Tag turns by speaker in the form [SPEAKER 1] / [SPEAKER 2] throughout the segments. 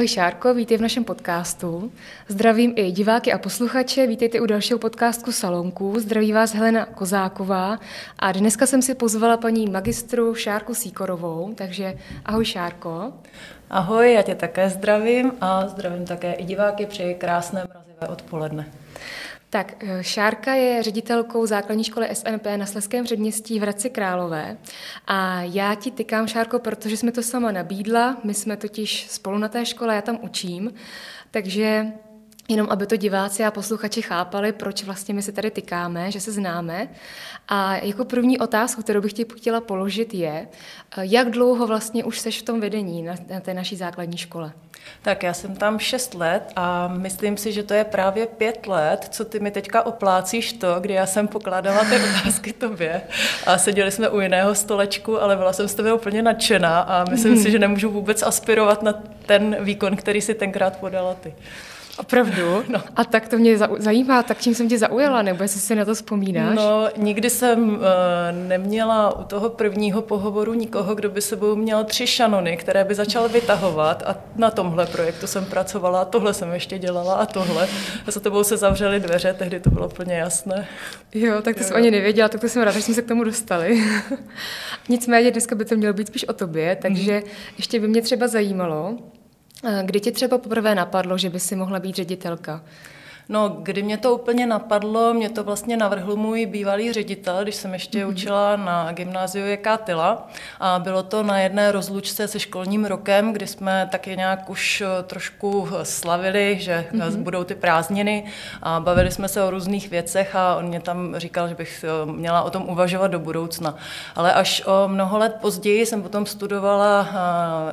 [SPEAKER 1] Ahoj Šárko, vítej v našem podcastu. Zdravím i diváky a posluchače, vítejte u dalšího podcastu Salonku. Zdraví vás Helena Kozáková a dneska jsem si pozvala paní magistru Šárku Síkorovou, takže ahoj Šárko.
[SPEAKER 2] Ahoj, já tě také zdravím a zdravím také i diváky, přeji krásné mrazivé odpoledne.
[SPEAKER 1] Tak, eh, Šárka je ředitelkou základní školy SNP na Sleském předměstí v Hradci Králové. A já ti tykám, Šárko, protože jsme to sama nabídla, my jsme totiž spolu na té škole, já tam učím, takže Jenom aby to diváci a posluchači chápali, proč vlastně my se tady tykáme, že se známe. A jako první otázku, kterou bych ti chtěla položit, je, eh, jak dlouho vlastně už seš v tom vedení na, na té naší základní škole?
[SPEAKER 2] Tak já jsem tam šest let a myslím si, že to je právě pět let, co ty mi teďka oplácíš to, kdy já jsem pokládala ty otázky tobě a seděli jsme u jiného stolečku, ale byla jsem z tebe úplně nadšená a myslím si, že nemůžu vůbec aspirovat na ten výkon, který si tenkrát podala ty.
[SPEAKER 1] Opravdu? No. A tak to mě zajímá, tak čím jsem tě zaujala, nebo jestli si na to vzpomínáš?
[SPEAKER 2] No, nikdy jsem uh, neměla u toho prvního pohovoru nikoho, kdo by sebou měl tři šanony, které by začal vytahovat a na tomhle projektu jsem pracovala a tohle jsem ještě dělala a tohle. A za tebou se zavřely dveře, tehdy to bylo plně jasné.
[SPEAKER 1] Jo, tak to jo, jsem ani nevěděla, tak to jsem ráda, že jsme se k tomu dostali. Nicméně dneska by to mělo být spíš o tobě, takže mm. ještě by mě třeba zajímalo, Kdy ti třeba poprvé napadlo, že by si mohla být ředitelka?
[SPEAKER 2] No, kdy mě to úplně napadlo, mě to vlastně navrhl můj bývalý ředitel, když jsem ještě mm-hmm. učila na gymnáziu Jeká Tyla a bylo to na jedné rozlučce se školním rokem, kdy jsme taky nějak už eh, trošku slavili, že mm-hmm. budou ty prázdniny a bavili jsme se o různých věcech a on mě tam říkal, že bych eh, měla o tom uvažovat do budoucna. Ale až o mnoho let později jsem potom studovala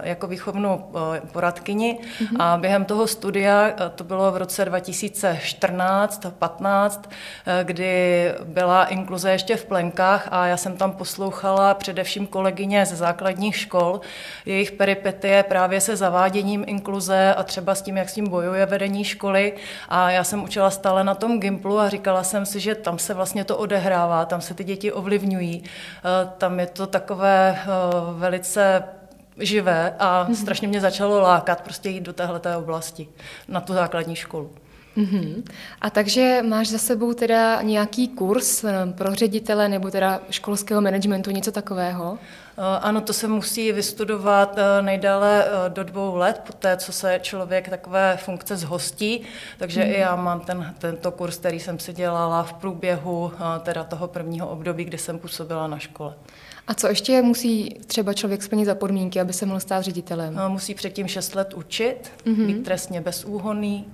[SPEAKER 2] jako výchovnou poradkyni mm-hmm. a během toho studia, to bylo v roce 2000 14, 15, eh, kdy byla inkluze ještě v plenkách a já jsem tam poslouchala především kolegyně ze základních škol, jejich peripetie právě se zaváděním inkluze a třeba s tím, jak s tím bojuje vedení školy. A já jsem učila stále na tom Gimplu a říkala jsem si, že tam se vlastně to odehrává, tam se ty děti ovlivňují, eh, tam je to takové eh, velice živé a mm-hmm. strašně mě začalo lákat prostě jít do téhleté oblasti, na tu základní školu.
[SPEAKER 1] Mm-hmm. A takže máš za sebou teda nějaký kurz eh, pro ředitele nebo teda školského managementu, něco takového?
[SPEAKER 2] Eh, ano, to se musí vystudovat eh, nejdále do dvou let, poté co se člověk takové funkce zhostí, takže mm. i já mám ten, tento kurz, který jsem si dělala v průběhu teda toho prvního období, kdy jsem působila na škole.
[SPEAKER 1] A co ještě musí třeba člověk splnit za podmínky, aby se mohl stát ředitelem?
[SPEAKER 2] Musí předtím 6 let učit, mm-hmm. být trestně bezúhonný,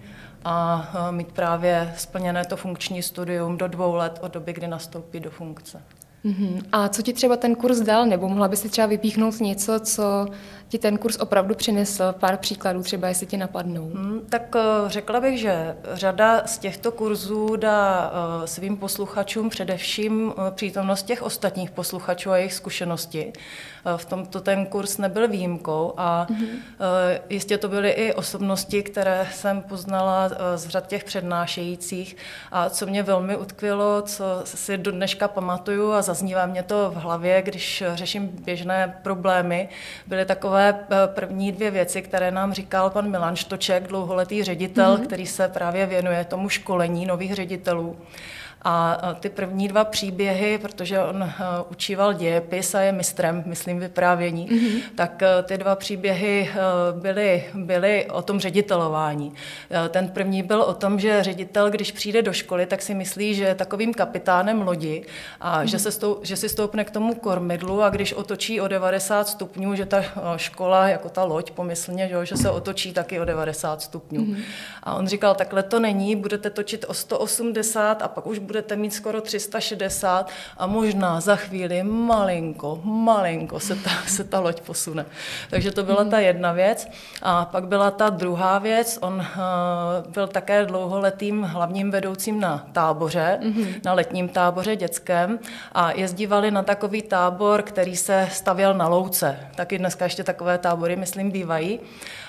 [SPEAKER 2] a mít právě splněné to funkční studium do dvou let od doby, kdy nastoupí do funkce.
[SPEAKER 1] Uh-huh. A co ti třeba ten kurz dal, nebo mohla by si třeba vypíchnout něco, co ti ten kurz opravdu přinesl? Pár příkladů třeba, jestli ti napadnou.
[SPEAKER 2] Hmm, tak uh, řekla bych, že řada z těchto kurzů dá uh, svým posluchačům především uh, přítomnost těch ostatních posluchačů a jejich zkušenosti. V tomto ten kurz nebyl výjimkou a uh-huh. jistě to byly i osobnosti, které jsem poznala z řad těch přednášejících a co mě velmi utkvělo, co si do dneška pamatuju a zaznívá mě to v hlavě, když řeším běžné problémy. Byly takové eh, první dvě věci, které nám říkal pan Milan Štoček, dlouholetý ředitel, mm-hmm. který se právě věnuje tomu školení nových ředitelů. A ty první dva příběhy, protože on eh, učíval dějepis a je mistrem, myslím, vyprávění, mm-hmm. tak eh, ty dva příběhy eh, byly, byly o tom ředitelování. Ten první byl o tom, že ředitel, když přijde do školy, tak si myslí, že je takovým kapitánem lodi a mm-hmm. že, se stou, že si stoupne k tomu kormidlu a když otočí o 90 stupňů, že ta škola, jako ta loď pomyslně, že, že se otočí taky o 90 stupňů. Mm-hmm. A on říkal, takhle to není, budete točit o 180 a pak už budete mít skoro 360 a možná za chvíli malinko, malinko se ta, se ta loď posune. Takže to byla ta jedna věc. A pak byla ta druhá věc, on uh, byl také dlouholetým hlavním vedoucím na táboře, mm-hmm. na letním táboře dětském a jezdívali na takový tábor, který se stavěl na louce. Taky dneska ještě takové tábory, myslím, bývají.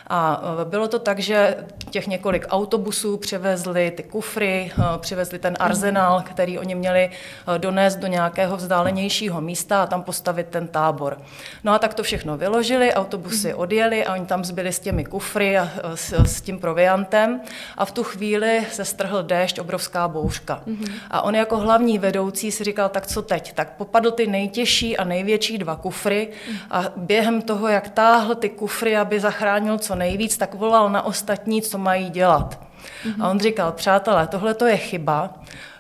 [SPEAKER 2] A e, bylo to tak, že těch několik autobusů přivezli ty kufry, e, přivezli ten arzenál, který oni měli e, donést do nějakého vzdálenějšího místa a tam postavit ten tábor. No a tak to všechno vyložili, autobusy mhm. odjeli a oni tam zbyli s těmi kufry a s, s tím proviantem a v tu chvíli se strhl déšť, obrovská bouřka. Mhm. A on jako hlavní vedoucí si říkal, tak co teď? Tak popadl ty nejtěžší a největší dva kufry mhm. a během toho, jak táhl ty kufry, aby zachránil co nejvíc, tak volal na ostatní, co mají dělat. Mm-hmm. A on říkal, přátelé, tohle to je chyba, eh,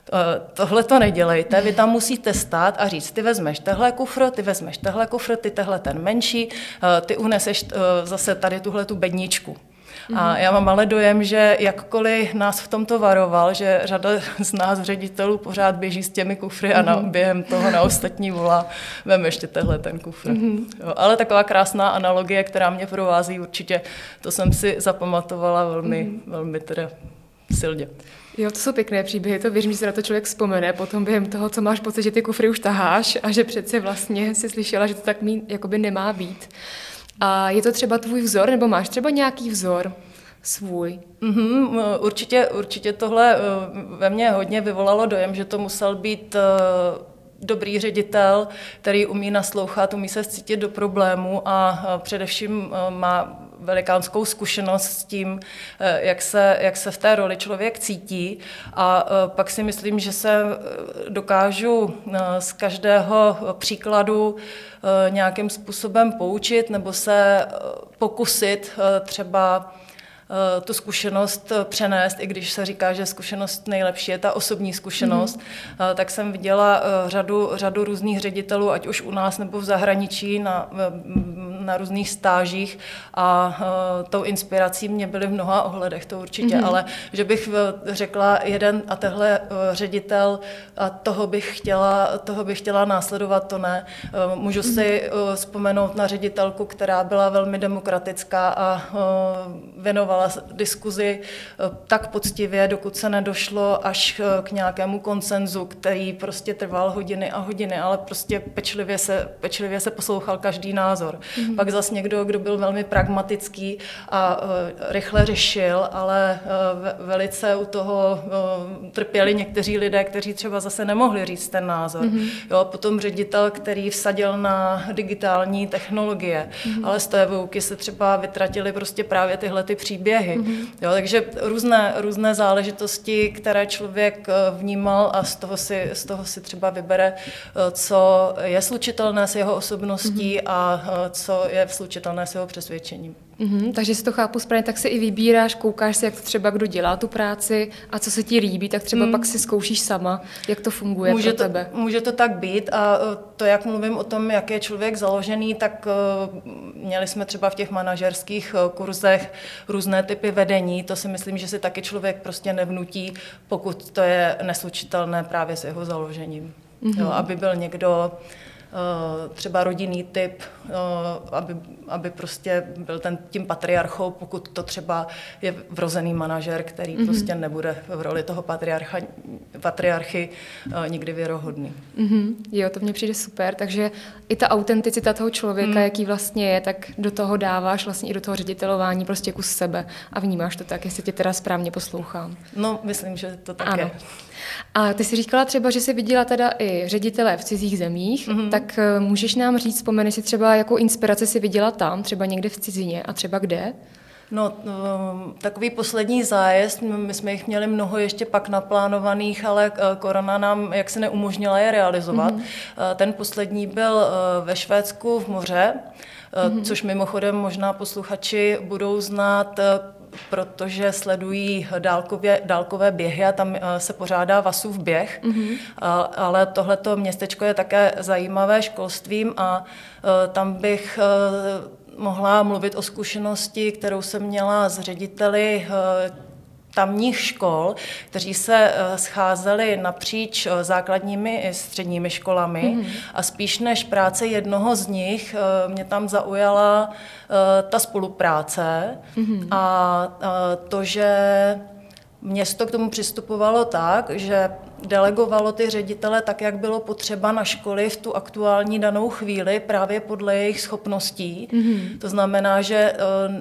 [SPEAKER 2] tohle to nedělejte, vy tam musíte stát a říct, ty vezmeš tehle kufr, ty vezmeš tehle kufr, ty tehle ten menší, eh, ty uneseš eh, zase tady tuhle tu bedničku. A mhm. já mám ale dojem, že jakkoliv nás v tomto varoval, že řada z nás ředitelů pořád běží s těmi kufry a na, mhm. během toho na ostatní volá, vem ještě tehle ten kufr. Mm-hmm. Jo, ale taková krásná analogie, která mě provází určitě, to jsem si zapamatovala velmi, velmi teda silně.
[SPEAKER 1] Jo, to jsou pěkné příběhy, to věřím, že se na to člověk vzpomene potom během toho, co máš pocit, že ty kufry už taháš a že přece vlastně si slyšela, že to tak mít, jakoby nemá být. A je to třeba tvůj vzor, nebo máš třeba nějaký vzor svůj?
[SPEAKER 2] Mm-hmm, určitě, určitě tohle eh, ve mně hodně vyvolalo dojem, že to musel být eh, dobrý ředitel, který umí naslouchat, umí se cítit do problému a především má velikánskou zkušenost s tím, jak se, jak se v té roli člověk cítí. A pak si myslím, že se dokážu z každého příkladu nějakým způsobem poučit nebo se pokusit třeba Eh, tu zkušenost eh, přenést, i když se říká, že zkušenost nejlepší je ta osobní zkušenost, mm-hmm. tak jsem viděla řadu, řadu různých ředitelů, ať už u nás nebo v zahraničí na, na různých stážích a tou inspirací mě byly v mnoha ohledech, to určitě, mm-hmm. ale že bych řekla jeden a tehle ředitel a toho bych chtěla, toho bych chtěla následovat, to ne. Můžu mm-hmm. si vzpomenout na ředitelku, která byla velmi demokratická a věnovala věnovala diskuzi eh, tak poctivě, dokud se nedošlo až eh, k nějakému konsenzu, který prostě trval hodiny a hodiny, ale prostě pečlivě se, pečlivě se poslouchal každý názor. Mm-hmm. Pak zase někdo, kdo byl velmi pragmatický a uh, rychle řešil, ale velice u toho trpěli někteří lidé, kteří třeba zase nemohli říct ten názor. Mm-hmm. Jo, potom ředitel, který vsadil na digitální technologie, mm-hmm. ale z té výuky se třeba vytratili prostě právě tyhle ty příběhy příběhy. Mm-hmm. Jo, takže různé, různé záležitosti, které člověk eh, vnímal a z toho si, z toho si třeba vybere, eh, co je slučitelné s jeho osobností mm-hmm. a eh, co je slučitelné s jeho přesvědčením.
[SPEAKER 1] Mm-hmm, takže si to chápu správně, tak si i vybíráš, koukáš si, jak to třeba kdo dělá tu práci a co se ti líbí, tak třeba mm. pak si zkoušíš sama, jak to funguje může pro tebe.
[SPEAKER 2] To, může to tak být a e, to, jak mluvím o tom, jak je člověk založený, tak e, měli jsme třeba v těch manažerských e, kurzech různé typy vedení, to si myslím, že si taky člověk prostě nevnutí, pokud to je neslučitelné právě s jeho založením. Mm-hmm. Jo, aby byl někdo Eh, třeba rodinný typ, eh, aby, aby prostě byl ten, tím patriarchou, pokud to třeba je vrozený manažer, který mm-hmm. prostě nebude v roli toho patriarcha, patriarchy eh, nikdy věrohodný.
[SPEAKER 1] Mm-hmm. Jo, to mně přijde super, takže i ta autenticita toho člověka, mm. jaký vlastně je, tak do toho dáváš vlastně i do toho ředitelování prostě kus sebe a vnímáš to tak, jestli tě teda správně poslouchám.
[SPEAKER 2] No, myslím, že to tak ano. je.
[SPEAKER 1] A ty jsi říkala třeba, že jsi viděla teda i ředitele v cizích zemích, mm-hmm. tak eh, můžeš nám říct, vzpomeni si třeba, jakou inspiraci si viděla tam, třeba někde v cizině a třeba kde?
[SPEAKER 2] No, takový poslední zájezd, my jsme jich měli mnoho ještě pak naplánovaných, ale eh, korona nám jak se neumožnila je realizovat. Mm-hmm. Ten poslední byl ve Švédsku v moře, mm-hmm. což mimochodem možná posluchači budou znát protože sledují dálkově, dálkové běhy a tam eh, se pořádá Vasův běh. Mm-hmm. Ale tohleto městečko je také zajímavé školstvím a eh, tam bych mohla mluvit o zkušenosti, kterou jsem měla s řediteli tamních škol, kteří se eh, scházeli napříč eh, základními i středními školami mm-hmm. a spíš než práce jednoho z nich eh, mě tam zaujala ta spolupráce mm-hmm. a to, že město k tomu přistupovalo tak, že delegovalo ty ředitele tak, jak bylo potřeba na školy v tu aktuální danou chvíli, právě podle jejich schopností. Mm-hmm. To znamená, že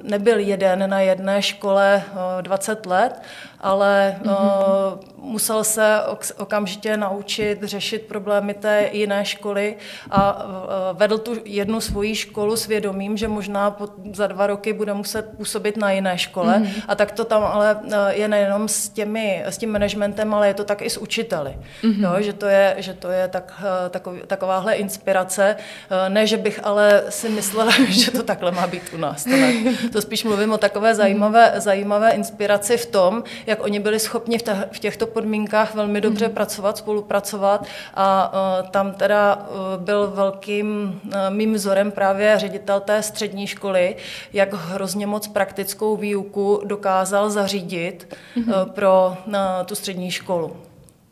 [SPEAKER 2] nebyl jeden na jedné škole 20 let, ale mm-hmm. uh, musel se okamžitě naučit řešit problémy té jiné školy a vedl tu jednu svoji školu s vědomím, že možná za dva roky bude muset působit na jiné škole. Mm-hmm. A tak to tam ale je nejenom s, těmi, s tím managementem, ale je to tak i s učiteli. Mm-hmm. Jo, že to je, že to je tak, uh, takový, takováhle inspirace. Uh, ne, že bych ale si myslela, že to takhle má být u nás. To, ne. to spíš mluvím o takové zajímavé, zajímavé inspiraci v tom, jak oni byli schopni v, těchto podmínkách velmi dobře mm. pracovat, spolupracovat a uh, tam teda byl velkým mým vzorem právě ředitel té střední školy, jak hrozně moc praktickou výuku dokázal zařídit mm. uh, pro tu střední školu.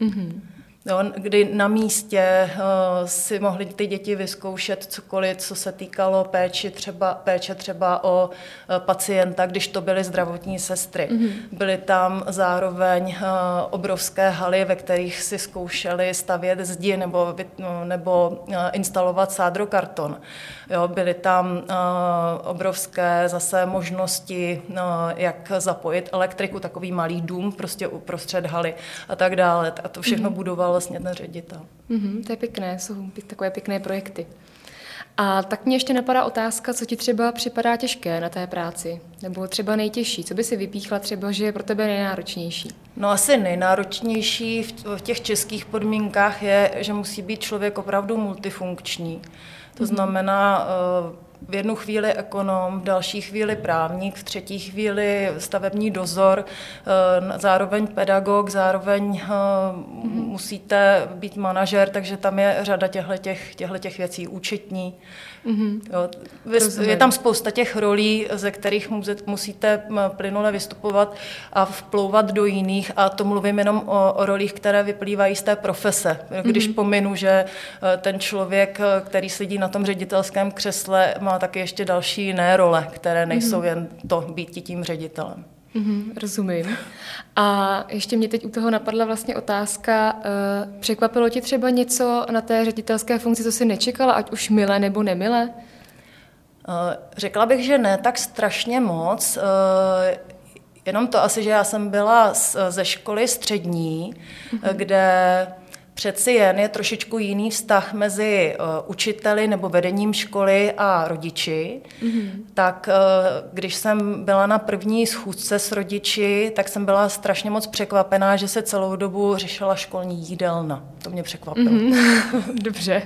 [SPEAKER 2] Mm. Jo, kdy na místě uh, si mohli ty děti vyzkoušet cokoliv, co se týkalo péči třeba, péče třeba o uh, pacienta, když to byly zdravotní sestry. Mm-hmm. Byly tam zároveň uh, obrovské haly, ve kterých si zkoušeli stavět zdi nebo, no, nebo uh, instalovat sádrokarton. Jo, byly tam uh, obrovské zase možnosti, uh, jak zapojit elektriku, takový malý dům prostě uprostřed haly a tak dále. A to všechno mm-hmm. Budoval vlastně ten ředitel.
[SPEAKER 1] Mm-hmm, to je pěkné, jsou takové pěkné projekty. A tak mě ještě napadá otázka, co ti třeba připadá těžké na té práci, nebo třeba nejtěžší. Co by si vypíchla třeba, že je pro tebe nejnáročnější?
[SPEAKER 2] No asi nejnáročnější v těch českých podmínkách je, že musí být člověk opravdu multifunkční. To mm-hmm. znamená, eh, v jednu chvíli ekonom, v další chvíli právník, v třetí chvíli stavební dozor, eh, zároveň pedagog, zároveň mm-hmm. musíte být manažer, takže tam je řada těchto těch věcí, účetní. Mm-hmm. Jo, je tam spousta těch rolí, ze kterých musíte plynule vystupovat a vplouvat do jiných a to mluvím jenom o, o rolích, které vyplývají z té profese. Když mm-hmm. pominu, že e, ten člověk, e, který sedí na tom ředitelském křesle, má taky ještě další jiné role, které nejsou mm-hmm. jen to být tím ředitelem.
[SPEAKER 1] Mm-hmm, rozumím. A ještě mě teď u toho napadla vlastně otázka, uh, překvapilo ti třeba něco na té ředitelské funkci, co jsi nečekala, ať už milé nebo nemilé?
[SPEAKER 2] Uh, řekla bych, že ne tak strašně moc. Uh, jenom to asi, že já jsem byla z, ze školy střední, mm-hmm. kde Přeci jen je trošičku jiný vztah mezi uh, učiteli nebo vedením školy a rodiči. Mm-hmm. Tak uh, když jsem byla na první schůzce s rodiči, tak jsem byla strašně moc překvapená, že se celou dobu řešila školní jídelna. To mě překvapilo. Mm-hmm.
[SPEAKER 1] Dobře.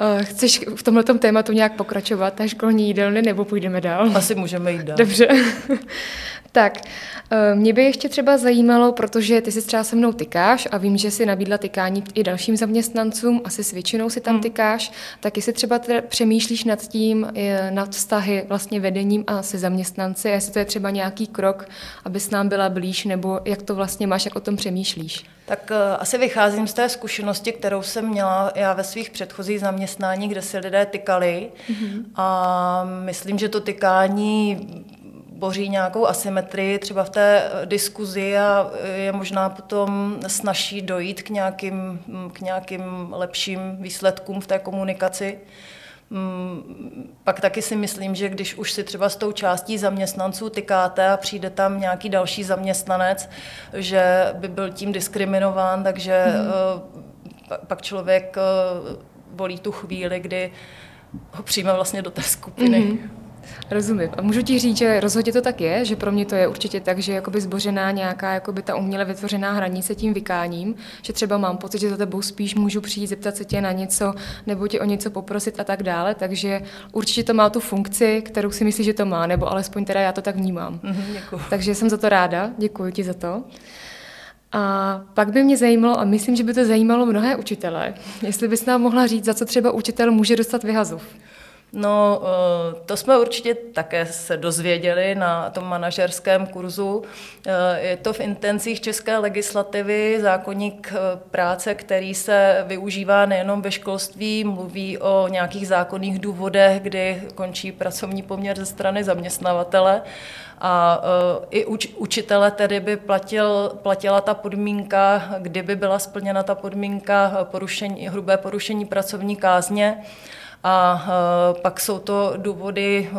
[SPEAKER 1] Uh, chceš v tomhle tématu nějak pokračovat, ta školní jídelny, nebo půjdeme dál?
[SPEAKER 2] Asi můžeme jít dál.
[SPEAKER 1] Dobře. Tak, eh, mě by ještě třeba zajímalo, protože ty si třeba se mnou tykáš a vím, že si nabídla tykání i dalším zaměstnancům, asi s většinou si tam hmm. tykáš, tak jestli třeba přemýšlíš nad tím, nad vztahy vlastně vedením a se zaměstnanci, jestli to je třeba nějaký krok, aby s nám byla blíž, nebo jak to vlastně máš, jak o tom přemýšlíš?
[SPEAKER 2] Tak uh, asi vycházím z té zkušenosti, kterou jsem měla já ve svých předchozích zaměstnání, kde si lidé tykali mm-hmm. a myslím, že to tykání boří nějakou asymetrii třeba v té eh, diskuzi a eh, je možná potom snaží dojít k nějakým, mm, k nějakým lepším výsledkům v té komunikaci. Mm, pak taky si myslím, že když už si třeba s tou částí zaměstnanců tykáte a přijde tam nějaký další zaměstnanec, že by byl tím diskriminován, takže mm. pak člověk volí tu chvíli, kdy ho přijme vlastně do té skupiny. Mm.
[SPEAKER 1] Rozumím. A můžu ti říct, že rozhodně to tak je, že pro mě to je určitě tak, že jakoby zbořená nějaká jakoby ta uměle vytvořená hranice tím vykáním, že třeba mám pocit, že za tebou spíš můžu přijít, zeptat se tě na něco nebo tě o něco poprosit a tak dále, takže určitě to má tu funkci, kterou si myslíš, že to má, nebo alespoň teda já to tak vnímám. Mm-hmm, takže jsem za to ráda, děkuji ti za to. A pak by mě zajímalo, a myslím, že by to zajímalo mnohé učitele, jestli bys nám mohla říct, za co třeba učitel může dostat vyhazov.
[SPEAKER 2] No, eh, to jsme určitě také se dozvěděli na tom manažerském kurzu. Eh, je to v intencích české legislativy zákonník eh, práce, který se využívá nejenom ve školství, mluví o nějakých zákonných důvodech, kdy končí pracovní poměr ze strany zaměstnavatele, a i uč, učitele tedy by platil, platila ta podmínka, kdyby byla splněna ta podmínka porušení, hrubé porušení pracovní kázně. A e, pak jsou to důvody e,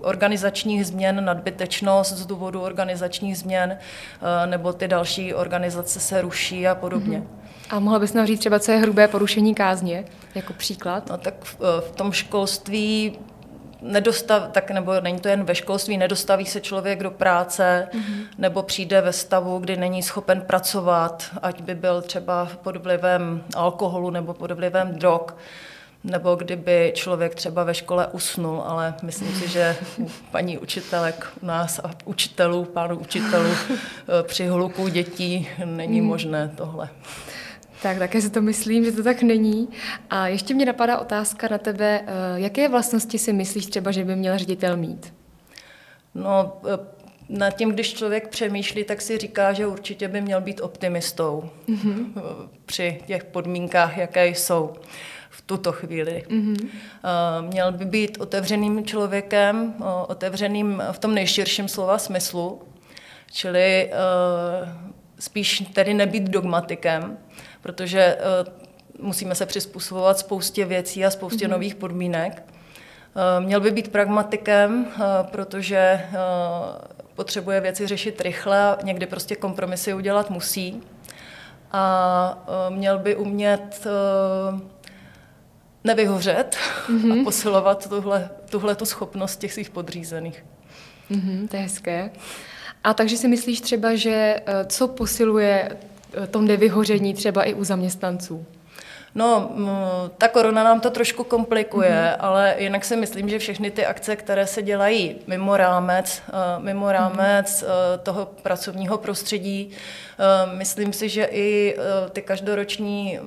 [SPEAKER 2] organizačních změn, nadbytečnost z důvodu organizačních změn, e, nebo ty další organizace se ruší a podobně. Mm-hmm.
[SPEAKER 1] A mohla bys nám říct třeba, co je hrubé porušení kázně, jako příklad?
[SPEAKER 2] No tak v, v tom školství nedostav, tak nebo není to jen ve školství, nedostaví se člověk do práce, mm-hmm. nebo přijde ve stavu, kdy není schopen pracovat, ať by byl třeba pod vlivem alkoholu nebo pod vlivem drog nebo kdyby člověk třeba ve škole usnul, ale myslím si, že paní učitelek u nás a učitelů, pánů učitelů eh, při hluku dětí není hmm. možné tohle.
[SPEAKER 1] Tak, také si to myslím, že to tak není. A ještě mě napadá otázka na tebe, eh, jaké vlastnosti si myslíš třeba, že by měl ředitel mít?
[SPEAKER 2] No, eh, nad tím, když člověk přemýšlí, tak si říká, že určitě by měl být optimistou mm-hmm. při těch podmínkách, jaké jsou v tuto chvíli. Mm-hmm. Měl by být otevřeným člověkem, otevřeným v tom nejširším slova smyslu, čili spíš tedy nebýt dogmatikem, protože musíme se přizpůsobovat spoustě věcí a spoustě mm-hmm. nových podmínek. Měl by být pragmatikem, protože potřebuje věci řešit rychle a někdy prostě kompromisy udělat musí. A měl by umět nevyhořet mm-hmm. a mhm. posilovat tuhle, tuhle tu schopnost těch svých podřízených.
[SPEAKER 1] Mm-hmm, to je hezké. A takže si myslíš třeba, že eh, co posiluje eh, to nevyhoření třeba i u zaměstnanců?
[SPEAKER 2] No, ta korona nám to trošku komplikuje, mm-hmm. ale jinak si myslím, že všechny ty akce, které se dělají mimo rámec, eh, mimo rámec mm-hmm. toho pracovního prostředí, myslím si, že i ty každoroční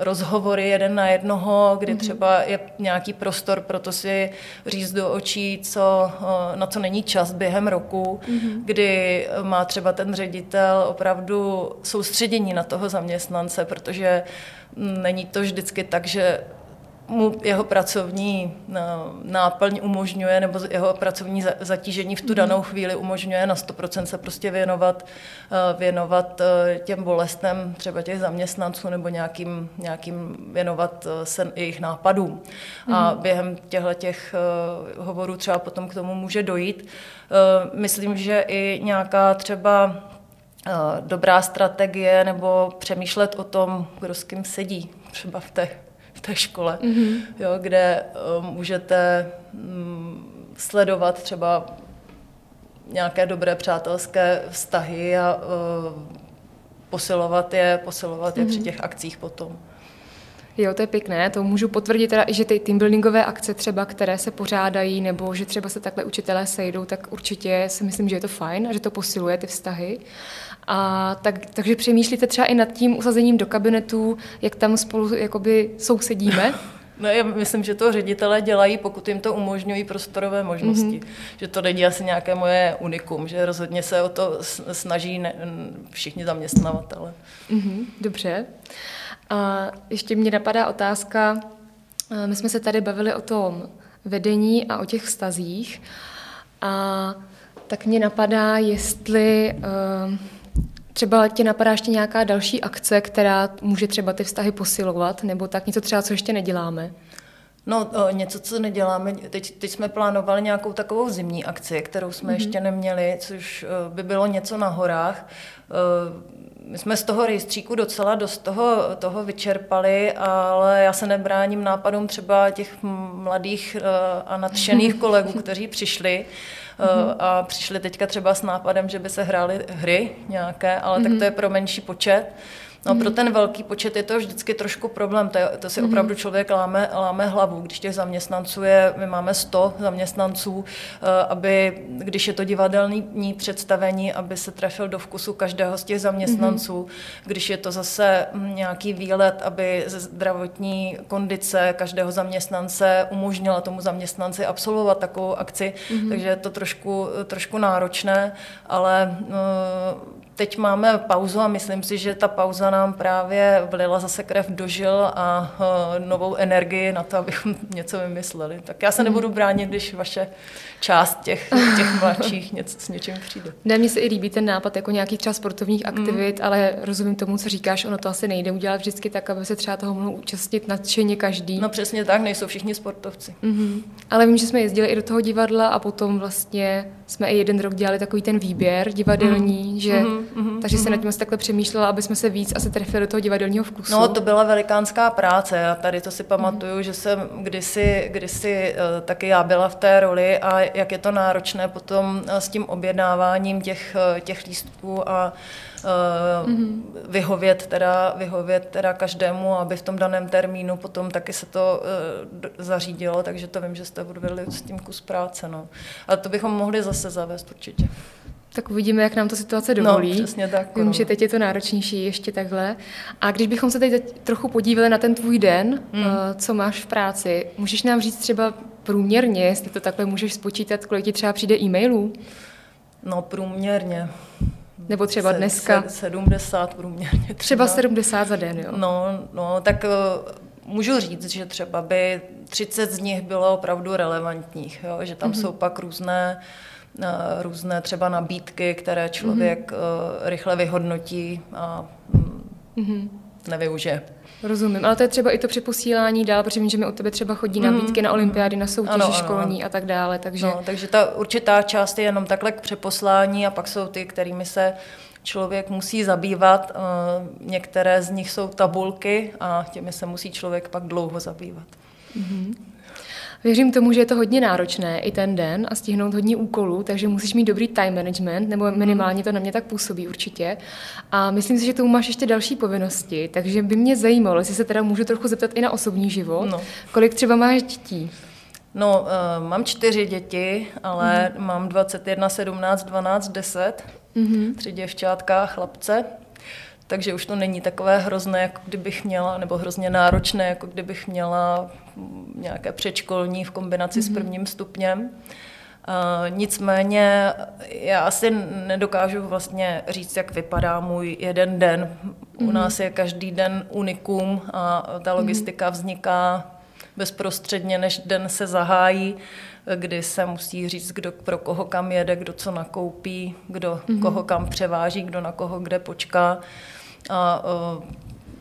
[SPEAKER 2] rozhovory jeden na jednoho, kdy mm-hmm. třeba je nějaký prostor pro to si říct do očí, co, eh, na co není čas během roku, mm-hmm. kdy má třeba ten ředitel opravdu soustředění na toho zaměstnance, protože není to vždycky tak, že mu jeho pracovní eh, náplň umožňuje, nebo jeho pracovní zatížení v tu mhm. danou chvíli umožňuje na 100% se prostě věnovat, eh, věnovat eh, těm bolestem třeba těch zaměstnanců nebo nějakým, nějakým věnovat se jejich nápadům. Mm. A mhm. během těchto těch hovorů třeba potom k tomu může dojít. Myslím, že i nějaká třeba dobrá strategie nebo přemýšlet o tom, kdo s kým sedí třeba v té v té škole, mm-hmm. jo, kde uh, můžete um, sledovat třeba nějaké dobré přátelské vztahy a uh, posilovat je, posilovat je mm-hmm. při mhm. těch akcích potom.
[SPEAKER 1] Jo, to je pěkné, to můžu potvrdit teda i, že ty teambuildingové akce třeba, které se pořádají, nebo že třeba se takhle učitelé sejdou, tak určitě si myslím, že je to fajn a že to posiluje ty vztahy. A tak, takže přemýšlíte třeba i nad tím usazením do kabinetu, jak tam spolu jakoby sousedíme?
[SPEAKER 2] No já myslím, že to ředitelé dělají, pokud jim to umožňují prostorové možnosti. Mm-hmm. Že to není asi nějaké moje unikum, že rozhodně se o to snaží ne, všichni zaměstnavatele.
[SPEAKER 1] Mm-hmm, dobře. A ještě mě napadá otázka, my jsme se tady bavili o tom vedení a o těch vztazích a tak mě napadá, jestli uh, Třeba tě napadá ještě nějaká další akce, která může třeba ty vztahy posilovat, nebo tak něco třeba, co ještě neděláme?
[SPEAKER 2] No, něco, co neděláme, teď, teď jsme plánovali nějakou takovou zimní akci, kterou jsme mm-hmm. ještě neměli, což by bylo něco na horách. My jsme z toho rejstříku docela dost toho, toho vyčerpali, ale já se nebráním nápadům třeba těch mladých a nadšených kolegů, kteří přišli mm-hmm. a přišli teďka třeba s nápadem, že by se hrály hry nějaké, ale mm-hmm. tak to je pro menší počet. No pro ten velký počet je to vždycky trošku problém, to, je, to si opravdu člověk láme, láme hlavu, když těch zaměstnanců je, my máme 100 zaměstnanců, eh, aby, když je to divadelní představení, aby se trefil do vkusu každého z těch zaměstnanců, mm-hmm. když je to zase hm, nějaký výlet, aby ze zdravotní kondice každého zaměstnance umožnila tomu zaměstnanci absolvovat takovou akci, mm-hmm. takže je to trošku, trošku náročné, ale uh, teď máme pauzu a myslím si, že ta pauza nám právě vlila zase krev do žil a uh, novou energii na to, abychom něco vymysleli. Tak já se nebudu bránit, když vaše část těch, těch mladších něco, s něčím přijde.
[SPEAKER 1] Ne, mně se i líbí ten nápad jako nějakých třeba sportovních aktivit, mm. ale rozumím tomu, co říkáš, ono to asi nejde udělat vždycky tak, aby se třeba toho mohl účastnit nadšeně každý.
[SPEAKER 2] No přesně tak, nejsou všichni sportovci.
[SPEAKER 1] Mm-hmm. Ale vím, že jsme jezdili i do toho divadla a potom vlastně jsme i jeden rok dělali takový ten výběr divadelní, mm. že, mm-hmm. Takže mm-hmm. se nad tím takhle přemýšlela, aby jsme se víc asi trefili do toho divadelního vkusu.
[SPEAKER 2] No to byla velikánská práce, já tady to si pamatuju, mm. že jsem kdysi, kdysi uh, taky já byla v té roli a jak je to náročné potom eh, s tím objednáváním těch, eh, těch lístků a mm-hmm. vyhovět, teda, vyhovět teda každému, aby v tom daném termínu potom taky se to zařídilo, takže to vím, že jste odvedli s tím kus práce. No. Ale to bychom mohli zase zavést určitě.
[SPEAKER 1] Tak uvidíme, jak nám to situace dovolí.
[SPEAKER 2] No, přesně tak.
[SPEAKER 1] Vím, no. že teď je to náročnější ještě takhle. A když bychom se teď trochu podívali na ten tvůj den, mm. co máš v práci, můžeš nám říct třeba průměrně, jestli to takhle můžeš spočítat, kolik ti třeba přijde e-mailů?
[SPEAKER 2] No průměrně.
[SPEAKER 1] Nebo třeba dneska?
[SPEAKER 2] 70 průměrně. Třeba.
[SPEAKER 1] třeba 70 za den, jo?
[SPEAKER 2] No, no tak uh, můžu říct, že třeba by 30 z nich bylo opravdu relevantních, jo? že tam mm-hmm. jsou pak různé různé třeba nabídky, které člověk mm-hmm. rychle vyhodnotí a mm-hmm. nevyužije.
[SPEAKER 1] Rozumím, ale to je třeba i to přeposílání dál, protože vím, že mi od tebe třeba chodí mhm, nabídky mm. na olympiády, na soutěže ano, školní ano. a tak dále. Takže...
[SPEAKER 2] No, takže ta určitá část je jenom takhle k přeposlání a pak jsou ty, kterými se člověk musí zabývat. Eh, některé z nich jsou tabulky a těmi se musí člověk pak dlouho zabývat. Mm-hmm.
[SPEAKER 1] Věřím tomu, že je to hodně náročné i ten den a stihnout hodně úkolů, takže musíš mít dobrý time management, nebo minimálně to na mě tak působí určitě. A myslím si, že tomu máš ještě další povinnosti, takže by mě zajímalo, jestli se teda můžu trochu zeptat i na osobní život. No. Kolik třeba máš dětí?
[SPEAKER 2] No, uh, mám čtyři děti, ale mm. mám 21, 17, 12, 10. Mm-hmm. Tři děvčátka a chlapce takže už to není takové hrozné, jako kdybych měla, nebo hrozně náročné, jako kdybych měla nějaké předškolní v kombinaci mm-hmm. s mhm. prvním stupněm. Uh, nicméně já asi nedokážu vlastně říct, jak vypadá můj jeden den. Mm-hmm. U mhm. nás je každý den unikum a ta mhm. logistika mm-hmm. vzniká bezprostředně, než den se zahájí, kdy se musí říct, kdo pro koho kam jede, kdo co nakoupí, kdo mm-hmm. koho kam převáží, kdo na koho kde počká. A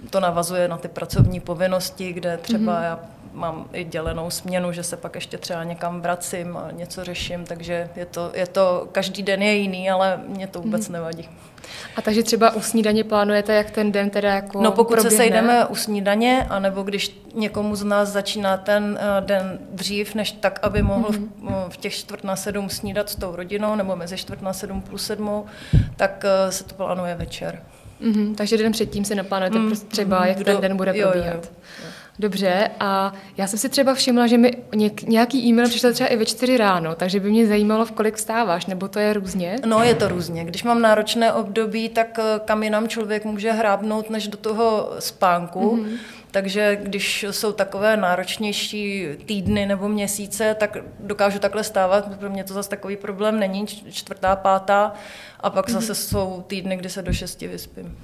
[SPEAKER 2] to navazuje na ty pracovní povinnosti, kde třeba mm-hmm. já mám i dělenou směnu, že se pak ještě třeba někam vracím a něco řeším, takže je to, je to každý den je jiný, ale mě to vůbec mm-hmm. nevadí.
[SPEAKER 1] A takže třeba u snídaně plánujete, jak ten den teda jako
[SPEAKER 2] No pokud
[SPEAKER 1] proběhne?
[SPEAKER 2] se sejdeme u snídaně, anebo když někomu z nás začíná ten uh, den dřív, než tak, aby mohl mm-hmm. v, mhm. v těch čtvrt na sedm snídat s tou rodinou, nebo mezi čtvrt na sedm plus sedmou, tak se to plánuje večer.
[SPEAKER 1] Mm-hmm, takže den předtím se naplánujete mm, třeba, jak Kdo, ten den bude probíhat. Jo, jo. Dobře, a já jsem si třeba všimla, že mi něk, nějaký e-mail přišel třeba i ve čtyři ráno, takže by mě zajímalo, v kolik vstáváš, nebo to je různě?
[SPEAKER 2] No, je to různě. Když mám náročné období, tak eh, kam jinam člověk může hrábnout, než do toho spánku. Mm-hmm. Takže když jsou takové náročnější týdny nebo měsíce, tak dokážu takhle stávat. Pro mě to zase takový problém není, čtvrtá, pátá. A pak mm-hmm. zase jsou týdny, kdy se do šesti vyspím.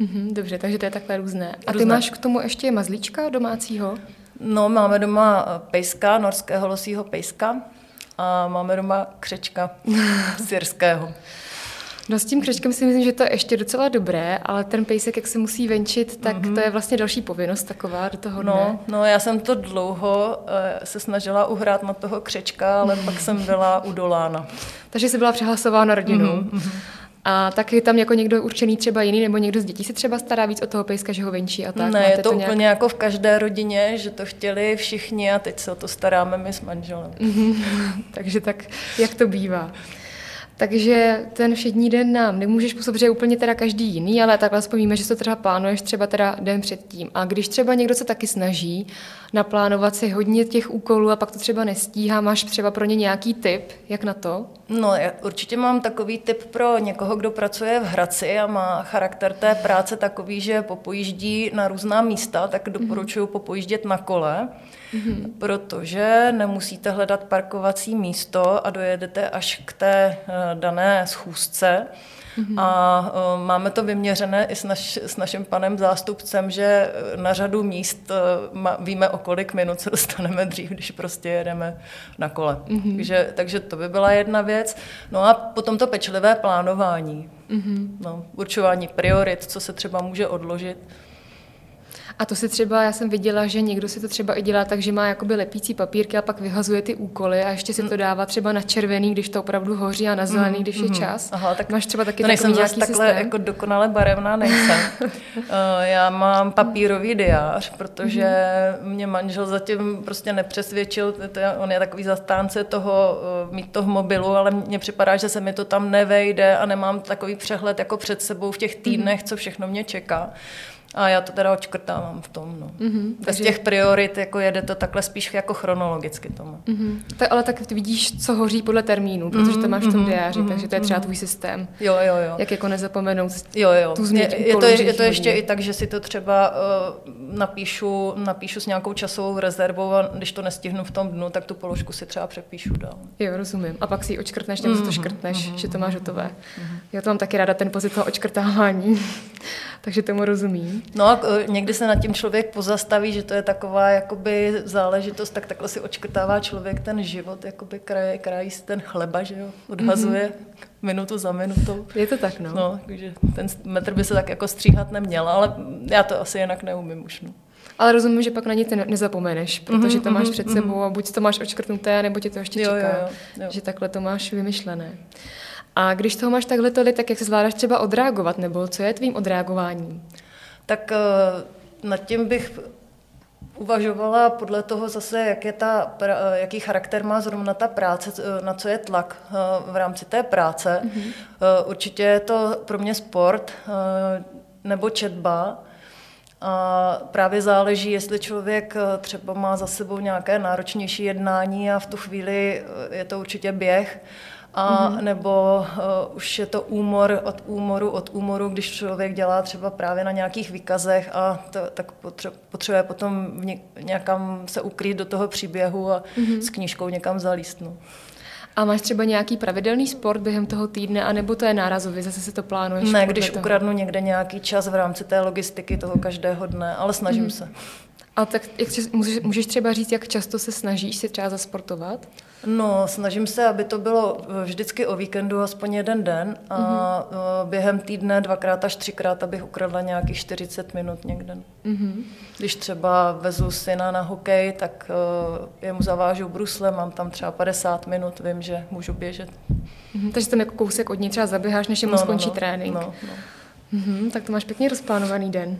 [SPEAKER 1] Mm-hmm, dobře, takže to je takhle různé. A ty různé. máš k tomu ještě mazlíčka domácího?
[SPEAKER 2] No, máme doma pejska, norského losího pejska a máme doma křečka syrského.
[SPEAKER 1] No s tím křečkem si myslím, že to je ještě docela dobré, ale ten pejsek, jak se musí venčit, tak mm-hmm. to je vlastně další povinnost taková do toho
[SPEAKER 2] dne. No, no já jsem to dlouho uh, se snažila uhrát na toho křečka, ale pak jsem byla udolána.
[SPEAKER 1] Takže jsi byla přehlasována rodinou. Mm-hmm. A tak je tam jako někdo určený třeba jiný, nebo někdo z dětí se třeba stará víc o toho pejska, že ho venčí a tak.
[SPEAKER 2] Ne, je to, to nějak... úplně jako v každé rodině, že to chtěli všichni a teď se o to staráme my s manželem.
[SPEAKER 1] Takže tak, jak to bývá. Takže ten všední den nám nemůžeš působit, že je úplně teda každý jiný, ale takhle aspoň že to třeba plánuješ třeba teda den předtím. A když třeba někdo se taky snaží naplánovat si hodně těch úkolů a pak to třeba nestíhá, máš třeba pro ně nějaký tip, jak na to?
[SPEAKER 2] No, já určitě mám takový tip pro někoho, kdo pracuje v Hradci a má charakter té práce takový, že popojíždí na různá místa, tak doporučuji popojíždět na kole mm-hmm. protože nemusíte hledat parkovací místo a dojedete až k té eh, dané schůzce. Mm-hmm. A uh, máme to vyměřené i s, naš, s naším panem zástupcem, že na řadu míst ma, víme, o kolik minut se dostaneme dřív, když prostě jedeme na kole. Mm-hmm. Takže, takže to by byla jedna věc. No a potom to pečlivé plánování. Mm-hmm. No, určování priorit, co se třeba může odložit.
[SPEAKER 1] A to si třeba, já jsem viděla, že někdo si to třeba i dělá tak, že má jakoby lepící papírky a pak vyhazuje ty úkoly a ještě si to dává třeba na červený, když to opravdu hoří a na zelený, když je čas. Aha, tak Máš třeba taky to
[SPEAKER 2] nejsem
[SPEAKER 1] nějaký
[SPEAKER 2] takhle
[SPEAKER 1] systém?
[SPEAKER 2] jako dokonale barevná nejsem. Eh, já mám papírový diář, protože mě manžel zatím prostě nepřesvědčil, on je takový zastánce toho, eh, mít to v mobilu, ale mně připadá, že se mi to tam nevejde a nemám takový přehled jako před sebou v těch týdnech, co všechno mě čeká. A já to teda očkrtávám v tom. No. Mm-hmm, Bez takže... těch priorit jako jede to takhle spíš jako chronologicky tomu.
[SPEAKER 1] Mm-hmm. Tak, ale tak ty vidíš, co hoří podle termínu, protože to máš v tom mhm, diáři, mm-hmm, takže to je třeba tvůj systém.
[SPEAKER 2] Jo, jo, jo.
[SPEAKER 1] Jak jako nezapomenout
[SPEAKER 2] jo, jo. tu změť je, je, to, je, je to ještě i tak, že si to třeba uh, napíšu, napíšu s nějakou časovou rezervou a když to nestihnu v tom dnu, tak tu položku si třeba přepíšu dál.
[SPEAKER 1] Jo, rozumím. A pak si ji očkrtneš, nebo mm-hmm, to škrtneš, mm-hmm, že to máš hotové. Mm-hmm. Já to mám taky ráda, ten pocit toho očkrtávání. takže tomu rozumím.
[SPEAKER 2] No a e, někdy se nad tím člověk pozastaví, že to je taková jakoby záležitost, tak takhle si očkrtává člověk ten život, jakoby kraj, krají si ten chleba, že jo, odhazuje mm-hmm. minutu za minutou.
[SPEAKER 1] Je to tak, no.
[SPEAKER 2] no takže ten metr by se tak jako stříhat neměl, ale já to asi jinak neumím už, no.
[SPEAKER 1] Ale rozumím, že pak na ně ty nezapomeneš, protože to máš mhm, před sebou mhm. a buď to máš očkrtnuté, nebo ti to ještě čeká. Jo, jo, jo. Že takhle to máš vymyšlené. A když toho máš takhle tolik, tak jak se zvládáš třeba odreagovat, nebo co je tvým odreagováním?
[SPEAKER 2] Tak uh, nad tím bych uvažovala podle toho zase, jak je ta, eh, jaký charakter má zrovna ta práce, eh, na co je tlak v rámci té práce. Mm-hmm. Určitě je to pro mě sport nebo četba. A právě záleží, jestli člověk třeba má za sebou nějaké náročnější jednání a v tu chvíli je to určitě běh a mm-hmm. nebo uh, už je to úmor od úmoru od úmoru, když člověk dělá třeba právě na nějakých výkazech a to, tak potřebuje potom nějakam se ukrýt do toho příběhu a mm-hmm. s knížkou někam zalíst. No.
[SPEAKER 1] A máš třeba nějaký pravidelný sport během toho týdne, anebo to je nárazový, zase si to plánuješ?
[SPEAKER 2] Ne, když toho? ukradnu někde nějaký čas v rámci té logistiky toho každého dne, ale snažím mm-hmm. se.
[SPEAKER 1] A tak jak můžeš, můžeš třeba říct, jak často se snažíš si třeba zasportovat?
[SPEAKER 2] No, snažím se, aby to bylo vždycky o víkendu aspoň jeden den a mm-hmm. během týdne dvakrát až třikrát, abych ukradla nějakých 40 minut někde. Mm-hmm. Když třeba vezu syna na hokej, tak uh, jemu zavážu brusle, mám tam třeba 50 minut, vím, že můžu běžet.
[SPEAKER 1] Mm-hmm, takže tam jako kousek od ní třeba zaběháš, než mu no, skončí no, no, trénink. No, no. Mm-hmm, tak to máš pěkně rozplánovaný den.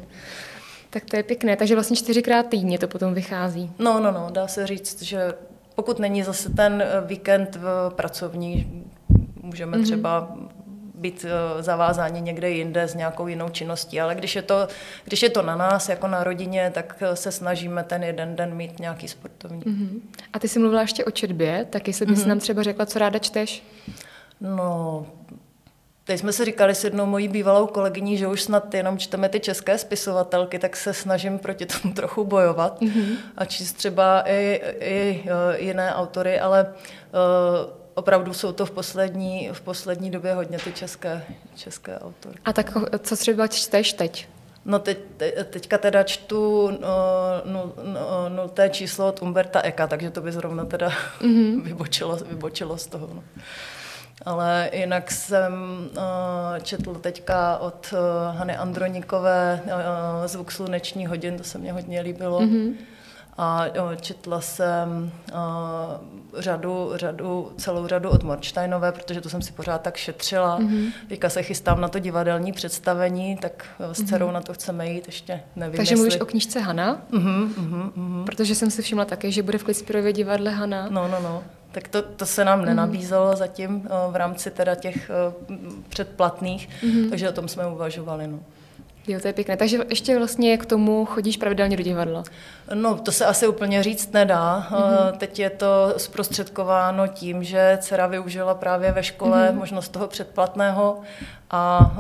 [SPEAKER 1] Tak to je pěkné, takže vlastně čtyřikrát týdně to potom vychází.
[SPEAKER 2] No, no, no, dá se říct, že pokud není zase ten eh, víkend v pracovní, můžeme mm-hmm. třeba být eh, zavázáni někde jinde s nějakou jinou činností, ale když je, to, když je to na nás, jako na rodině, tak eh, se snažíme ten jeden den mít nějaký sportovní. Mm-hmm.
[SPEAKER 1] A ty jsi mluvila ještě o četbě, tak jestli bys mm-hmm. nám třeba řekla, co ráda čteš?
[SPEAKER 2] No, Teď jsme si říkali s jednou mojí bývalou kolegyní, že už snad jenom čteme ty české spisovatelky, tak se snažím proti tomu trochu bojovat mm-hmm. a číst třeba i, i uh, jiné autory, ale uh, opravdu jsou to v poslední, v poslední době hodně ty české, české autory.
[SPEAKER 1] A tak co třeba čteš teď?
[SPEAKER 2] No teď, te, teďka teda čtu no, no, no, nulté číslo od Umberta Eka, takže to by zrovna teda mm-hmm. vybočilo, vybočilo z toho. No. Ale jinak jsem uh, četl teďka od uh, Hany Andronikové uh, Zvuk sluneční hodin, to se mně hodně líbilo. Mm-hmm. A uh, četla jsem uh, řadu, řadu, celou řadu od Morčtajnové, protože to jsem si pořád tak šetřila. Mm-hmm. Teďka se chystám na to divadelní představení, tak s dcerou mm-hmm. na to chceme jít, ještě nevím.
[SPEAKER 1] Takže jestli... mluvíš o knižce Hana? Mm-hmm, mm-hmm, mm-hmm. Protože jsem si všimla také, že bude v Klitspirově divadle Hana.
[SPEAKER 2] No, no, no. Tak to, to se nám mm. nenabízelo zatím v rámci teda těch předplatných, mm. takže o tom jsme uvažovali. No.
[SPEAKER 1] Jo, to je pěkné. Takže ještě vlastně k tomu chodíš pravidelně do divadla?
[SPEAKER 2] No, to se asi úplně říct nedá. Mm-hmm. Teď je to zprostředkováno tím, že dcera využila právě ve škole mm-hmm. možnost toho předplatného a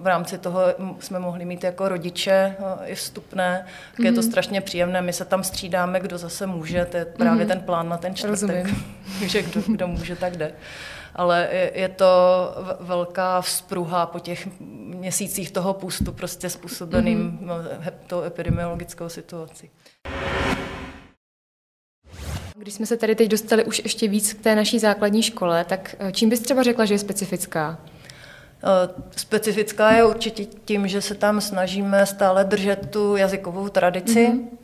[SPEAKER 2] v rámci toho jsme mohli mít jako rodiče i vstupné, tak mm-hmm. je to mhm. strašně příjemné. My se tam střídáme, kdo zase může, to je právě mm-hmm. ten plán na ten čtvrtek, že kdo, kdo může, tak jde ale je to velká vzpruha po těch měsících toho půstu prostě způsobeným mm-hmm. tou epidemiologickou situací.
[SPEAKER 1] Když jsme se tady teď dostali už ještě víc k té naší základní škole, tak eh, čím bys třeba řekla, že je specifická?
[SPEAKER 2] Eh, specifická je určitě tím, že se tam snažíme stále držet tu jazykovou tradici. Mm-hmm.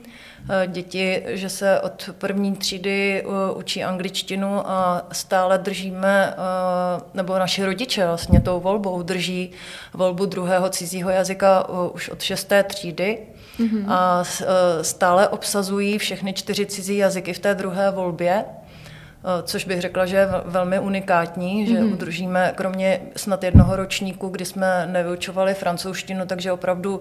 [SPEAKER 2] Eh, děti, že se od první třídy eh, učí angličtinu a stále držíme, eh, nebo naši rodiče vlastně tou volbou drží volbu druhého cizího jazyka už od šesté třídy. Mm-hmm. A stále obsazují všechny čtyři cizí jazyky v té druhé volbě. Eh, což bych řekla, že je velmi unikátní, že mm-hmm. udržíme kromě snad jednoho ročníku, kdy jsme nevyučovali francouzštinu, takže opravdu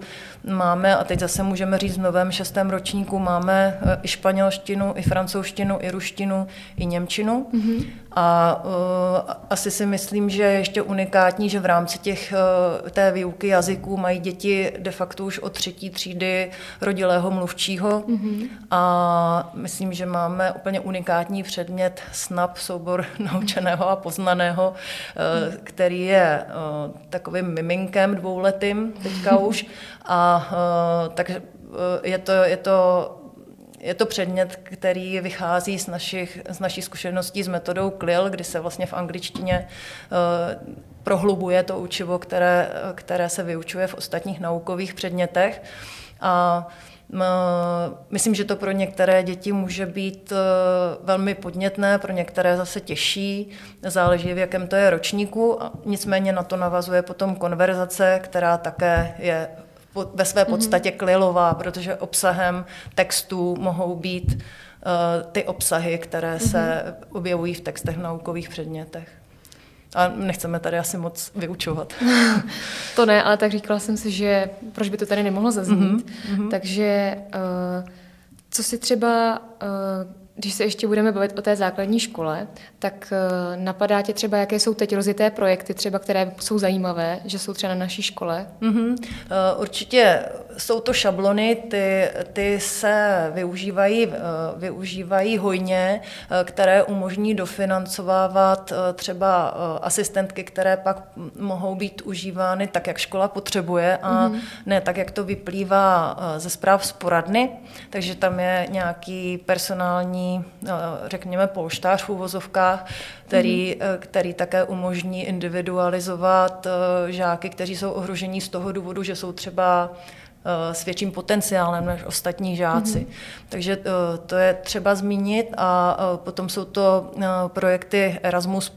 [SPEAKER 2] máme, a teď zase můžeme říct v novém šestém ročníku, máme eh, i španělštinu, i francouzštinu, i ruštinu, i němčinu. Mm-hmm. A uh, asi si myslím, že je ještě unikátní, že v rámci těch, uh, té výuky jazyků mají děti de facto už od třetí třídy rodilého mluvčího. Mm-hmm. A myslím, že máme úplně unikátní předmět SNAP, soubor naučeného a poznaného, uh, který je uh, takovým miminkem dvouletým teďka už. A uh, takže je to, je to je to předmět, který vychází z, našich, z naší zkušeností s metodou CLIL, kdy se vlastně v angličtině uh, prohlubuje to učivo, které, které se vyučuje v ostatních naukových předmětech. A Myslím, že to pro některé děti může být eh, velmi podnětné, pro některé zase těžší, záleží v jakém to je ročníku, nicméně na to navazuje potom konverzace, která také je ve své mhm. podstatě klilová, protože obsahem textů mohou být uh, ty obsahy, které se mhm. objevují v textech v naukových předmětech. A nechceme tady asi moc vyučovat.
[SPEAKER 1] to ne, ale tak říkala jsem si, že proč by to tady nemohlo zaznít. Mm-hmm. Takže uh, co si třeba uh, když se ještě budeme bavit o té základní škole, tak eh, napadá tě třeba, jaké jsou teď rozité projekty, třeba které jsou zajímavé, že jsou třeba na naší škole?
[SPEAKER 2] Mm-hmm. Určitě jsou to šablony, ty, ty se využívají, eh, využívají hojně, které umožní dofinancovávat třeba asistentky, které pak mohou být užívány tak, jak škola potřebuje a mm-hmm. ne tak, jak to vyplývá ze zpráv z poradny. Takže tam je nějaký personální Eh, řekněme, polštář v uvozovkách, který, mm. který také umožní individualizovat eh, žáky, kteří jsou ohrožení z toho důvodu, že jsou třeba s větším potenciálem než ostatní žáci. Mm. Takže to je třeba zmínit a potom jsou to projekty Erasmus+,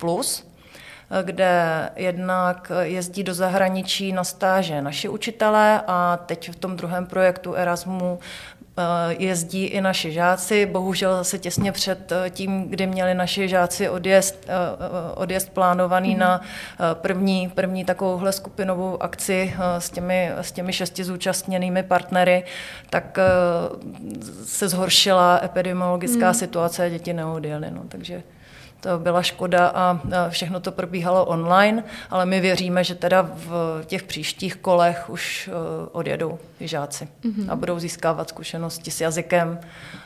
[SPEAKER 2] kde jednak jezdí do zahraničí na stáže naši učitelé a teď v tom druhém projektu Erasmu Eh, jezdí i naši žáci. Bohužel zase těsně před eh, tím, kdy měli naši žáci odjezd, eh, odjezd plánovaný mm. na první, první takovouhle skupinovou akci s těmi, s těmi šesti zúčastněnými partnery, tak se zhoršila epidemiologická mm. situace, děti neodjeli. No, takže to byla škoda a všechno to probíhalo online, ale my věříme, že teda v těch příštích kolech už e, odjedou žáci mm-hmm. a budou získávat zkušenosti s jazykem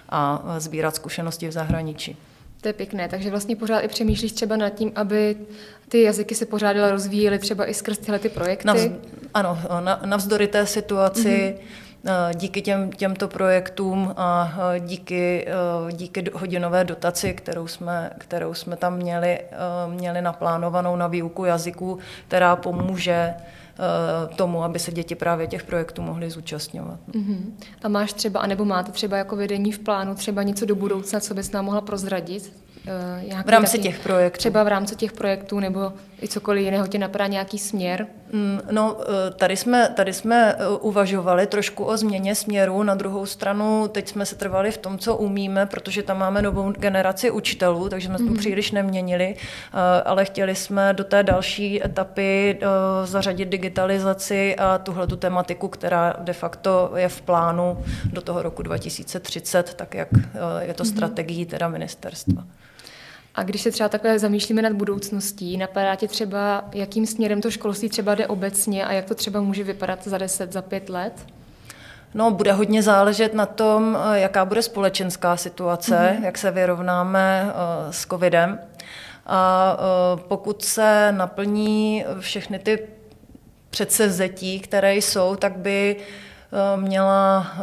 [SPEAKER 2] a sbírat zkušenosti v zahraničí.
[SPEAKER 1] To je pěkné, takže vlastně pořád i přemýšlíš třeba nad tím, aby ty jazyky se pořád rozvíjely třeba i skrz tyhle ty projekty? Navz,
[SPEAKER 2] ano, navzdory té situaci mm-hmm Eh, díky těm, těmto projektům a eh, díky, eh, díky hodinové dotaci, kterou jsme, kterou jsme tam měli, měli naplánovanou na výuku jazyků, která pomůže tomu, aby se děti právě těch projektů mohly zúčastňovat. Uh-huh.
[SPEAKER 1] A máš třeba, anebo máte třeba jako vedení v plánu třeba něco do budoucna, co bys nám mohla prozradit? Uh,
[SPEAKER 2] v rámci taky, těch projektů.
[SPEAKER 1] Třeba v rámci těch projektů nebo i cokoliv jiného tě napadá nějaký směr?
[SPEAKER 2] Mm, no, eh, tady jsme, tady jsme eh, uvažovali trošku o změně směru. Na druhou stranu teď jsme se trvali v tom, co umíme, protože tam máme novou generaci učitelů, takže jsme mm-hmm. to mhm. příliš neměnili, ale chtěli jsme do té další etapy zařadit digitalizaci a tuhle tu tematiku, která de facto je v plánu do toho roku 2030, tak jak je to mm-hmm. strategií teda ministerstva.
[SPEAKER 1] A když se třeba takhle zamýšlíme nad budoucností, napadá tě třeba, jakým směrem to školství třeba jde obecně a jak to třeba může vypadat za 10, za 5 let?
[SPEAKER 2] No, bude hodně záležet na tom, jaká bude společenská situace, mm-hmm. jak se vyrovnáme uh, s covidem. A uh, pokud se naplní všechny ty předsevzetí, které jsou, tak by uh, Eh, měla eh,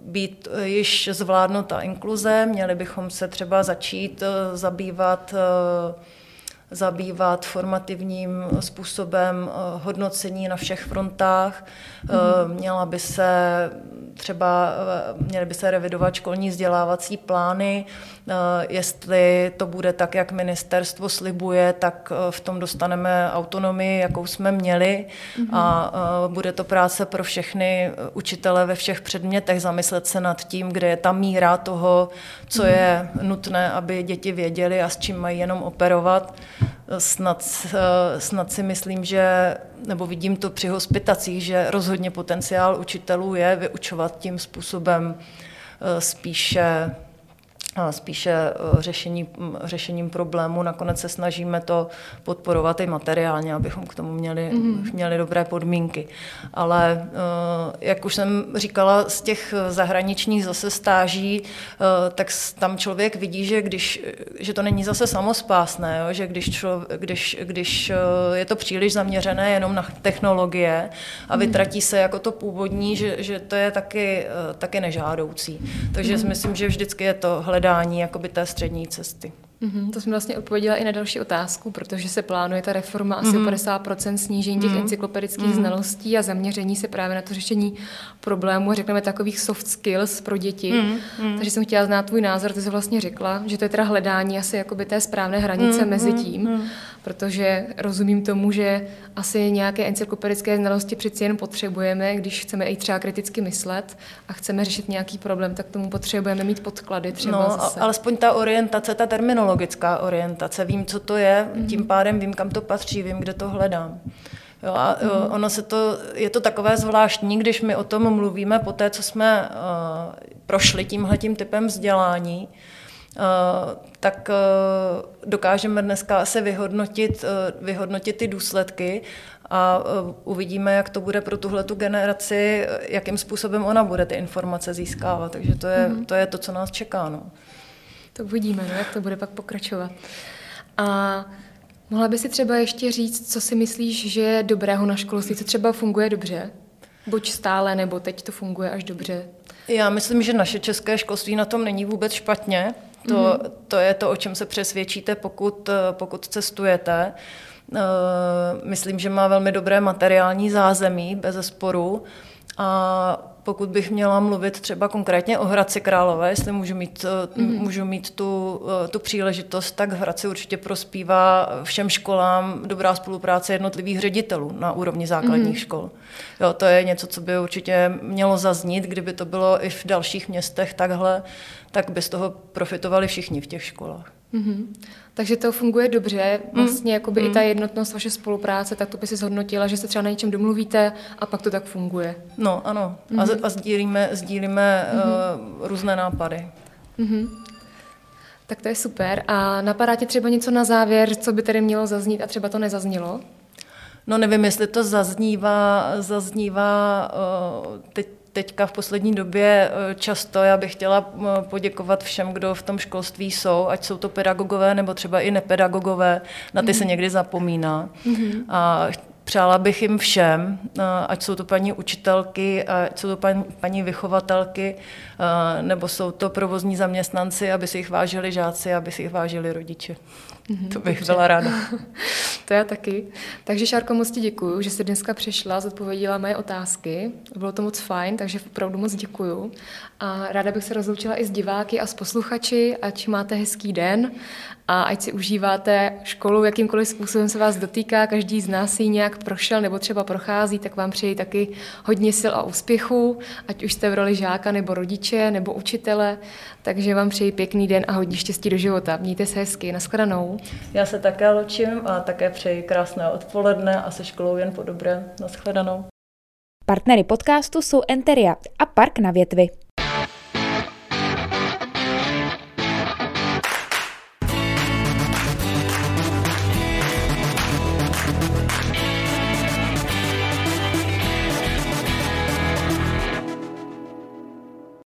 [SPEAKER 2] být již zvládnuta inkluze, měli bychom se třeba začít eh, zabývat zabývat formativním způsobem hodnocení na všech frontách. Mm. Měla by se třeba, měly by se revidovat školní vzdělávací plány, jestli to bude tak, jak ministerstvo slibuje, tak v tom dostaneme autonomii, jakou jsme měli mm. a bude to práce pro všechny učitele ve všech předmětech, zamyslet se nad tím, kde je ta míra toho, co mm. je nutné, aby děti věděli a s čím mají jenom operovat snad, eh, snad si myslím, že, nebo vidím to při hospitacích, že rozhodně potenciál učitelů je vyučovat tím způsobem eh, spíše spíše eh, řešení, řešením problému. Nakonec se snažíme to podporovat i materiálně, abychom k tomu měli, mm-hmm. měli dobré podmínky. Ale eh, jak už jsem říkala, z těch zahraničních zase stáží, eh, tak tam člověk vidí, že, když, že to není zase samospásné, jo? že když, člo, když, když je to příliš zaměřené jenom na technologie a mhm. vytratí se jako to původní, že, že to je taky, taky nežádoucí. Takže mm-hmm. si myslím, že vždycky je to hledat hledání jakoby té střední cesty.
[SPEAKER 1] Mm-hmm, to jsem vlastně odpověděla i na další otázku, protože se plánuje ta reforma asi mm-hmm. o 50% snížení těch mm-hmm. encyklopedických mm-hmm. znalostí a zaměření se právě na to řešení problémů, řekneme takových soft skills pro děti. Mm-hmm. Takže jsem chtěla znát tvůj názor, ty jsi vlastně řekla, že to je teda hledání asi jakoby té správné hranice mm-hmm. mezi tím, mm-hmm. protože rozumím tomu, že asi nějaké encyklopedické znalosti přeci jen potřebujeme, když chceme i třeba kriticky myslet a chceme řešit nějaký problém, tak tomu potřebujeme mít podklady třeba
[SPEAKER 2] no,
[SPEAKER 1] zase.
[SPEAKER 2] alespoň ta orientace, ta terminologie technologická orientace. Vím, co to je, tím pádem vím, kam to patří, vím, kde to hledám. Jo, a mm-hmm. ono se to, je to takové zvláštní, když my o tom mluvíme po té, co jsme uh, prošli tímhletím typem vzdělání, uh, tak uh, dokážeme dneska asi vyhodnotit, uh, vyhodnotit ty důsledky a uh, uvidíme, jak to bude pro tuhle tu generaci, jakým způsobem ona bude ty informace získávat. Takže to je, mm-hmm. to, je to, co nás čeká. No.
[SPEAKER 1] To uvidíme, no, jak to bude pak pokračovat. A mohla by si třeba ještě říct, co si myslíš, že je dobrého na školství, co třeba funguje dobře? Buď stále, nebo teď to funguje až dobře?
[SPEAKER 2] Já myslím, že naše české školství na tom není vůbec špatně. To, mm-hmm. to je to, o čem se přesvědčíte, pokud, pokud cestujete. Eh, myslím, že má velmi dobré materiální zázemí, bez sporu. A pokud bych měla mluvit třeba konkrétně o Hradci Králové, jestli můžu mít, mm-hmm. můžu mít tu, eh, tu příležitost, tak Hradci určitě prospívá všem školám dobrá spolupráce jednotlivých ředitelů na úrovni základních mm-hmm. škol. Jo, to je něco, co by určitě mělo zaznít, kdyby to bylo i v dalších městech takhle, tak by z toho profitovali všichni v těch školách.
[SPEAKER 1] Mm-hmm. Takže to funguje dobře, mm. vlastně mm. jakoby mm. i ta jednotnost vaše spolupráce, tak to by si zhodnotila, že se třeba na něčem domluvíte a pak to tak funguje.
[SPEAKER 2] No, ano. Mm. A, a sdílíme, sdílíme mm. uh, různé nápady. Mm.
[SPEAKER 1] Tak to je super. A napadá ti třeba něco na závěr, co by tedy mělo zaznít a třeba to nezaznělo?
[SPEAKER 2] No nevím, jestli to zaznívá, zaznívá uh, teď teďka v poslední době eh, často. Já bych chtěla eh, poděkovat všem, kdo v tom školství jsou, ať jsou to pedagogové nebo třeba i nepedagogové, na ty mm. se mhm. někdy zapomíná. Mm-hmm. A Přála bych jim všem, eh, ať jsou to paní učitelky, ať jsou to paní, paní vychovatelky, nebo jsou to provozní zaměstnanci, aby si jich vážili žáci, aby si jich vážili rodiče. Mm-hmm, to bych dobře. byla ráda.
[SPEAKER 1] To já taky. Takže Šárko, moc ti děkuju, že jsi dneska přišla, zodpověděla moje otázky. Bylo to moc fajn, takže opravdu moc děkuju. A ráda bych se rozloučila i s diváky a s posluchači, ať máte hezký den a ať si užíváte školu, jakýmkoliv způsobem se vás dotýká, každý z nás ji nějak prošel nebo třeba prochází, tak vám přeji taky hodně sil a úspěchu, ať už jste v roli žáka nebo rodiče nebo učitele, takže vám přeji pěkný den a hodně štěstí do života. Mějte se hezky, nashledanou.
[SPEAKER 2] Já se také ločím a také přeji krásné odpoledne a se školou jen po dobré. Nashledanou.
[SPEAKER 3] Partnery podcastu jsou Enteria a Park na větvi.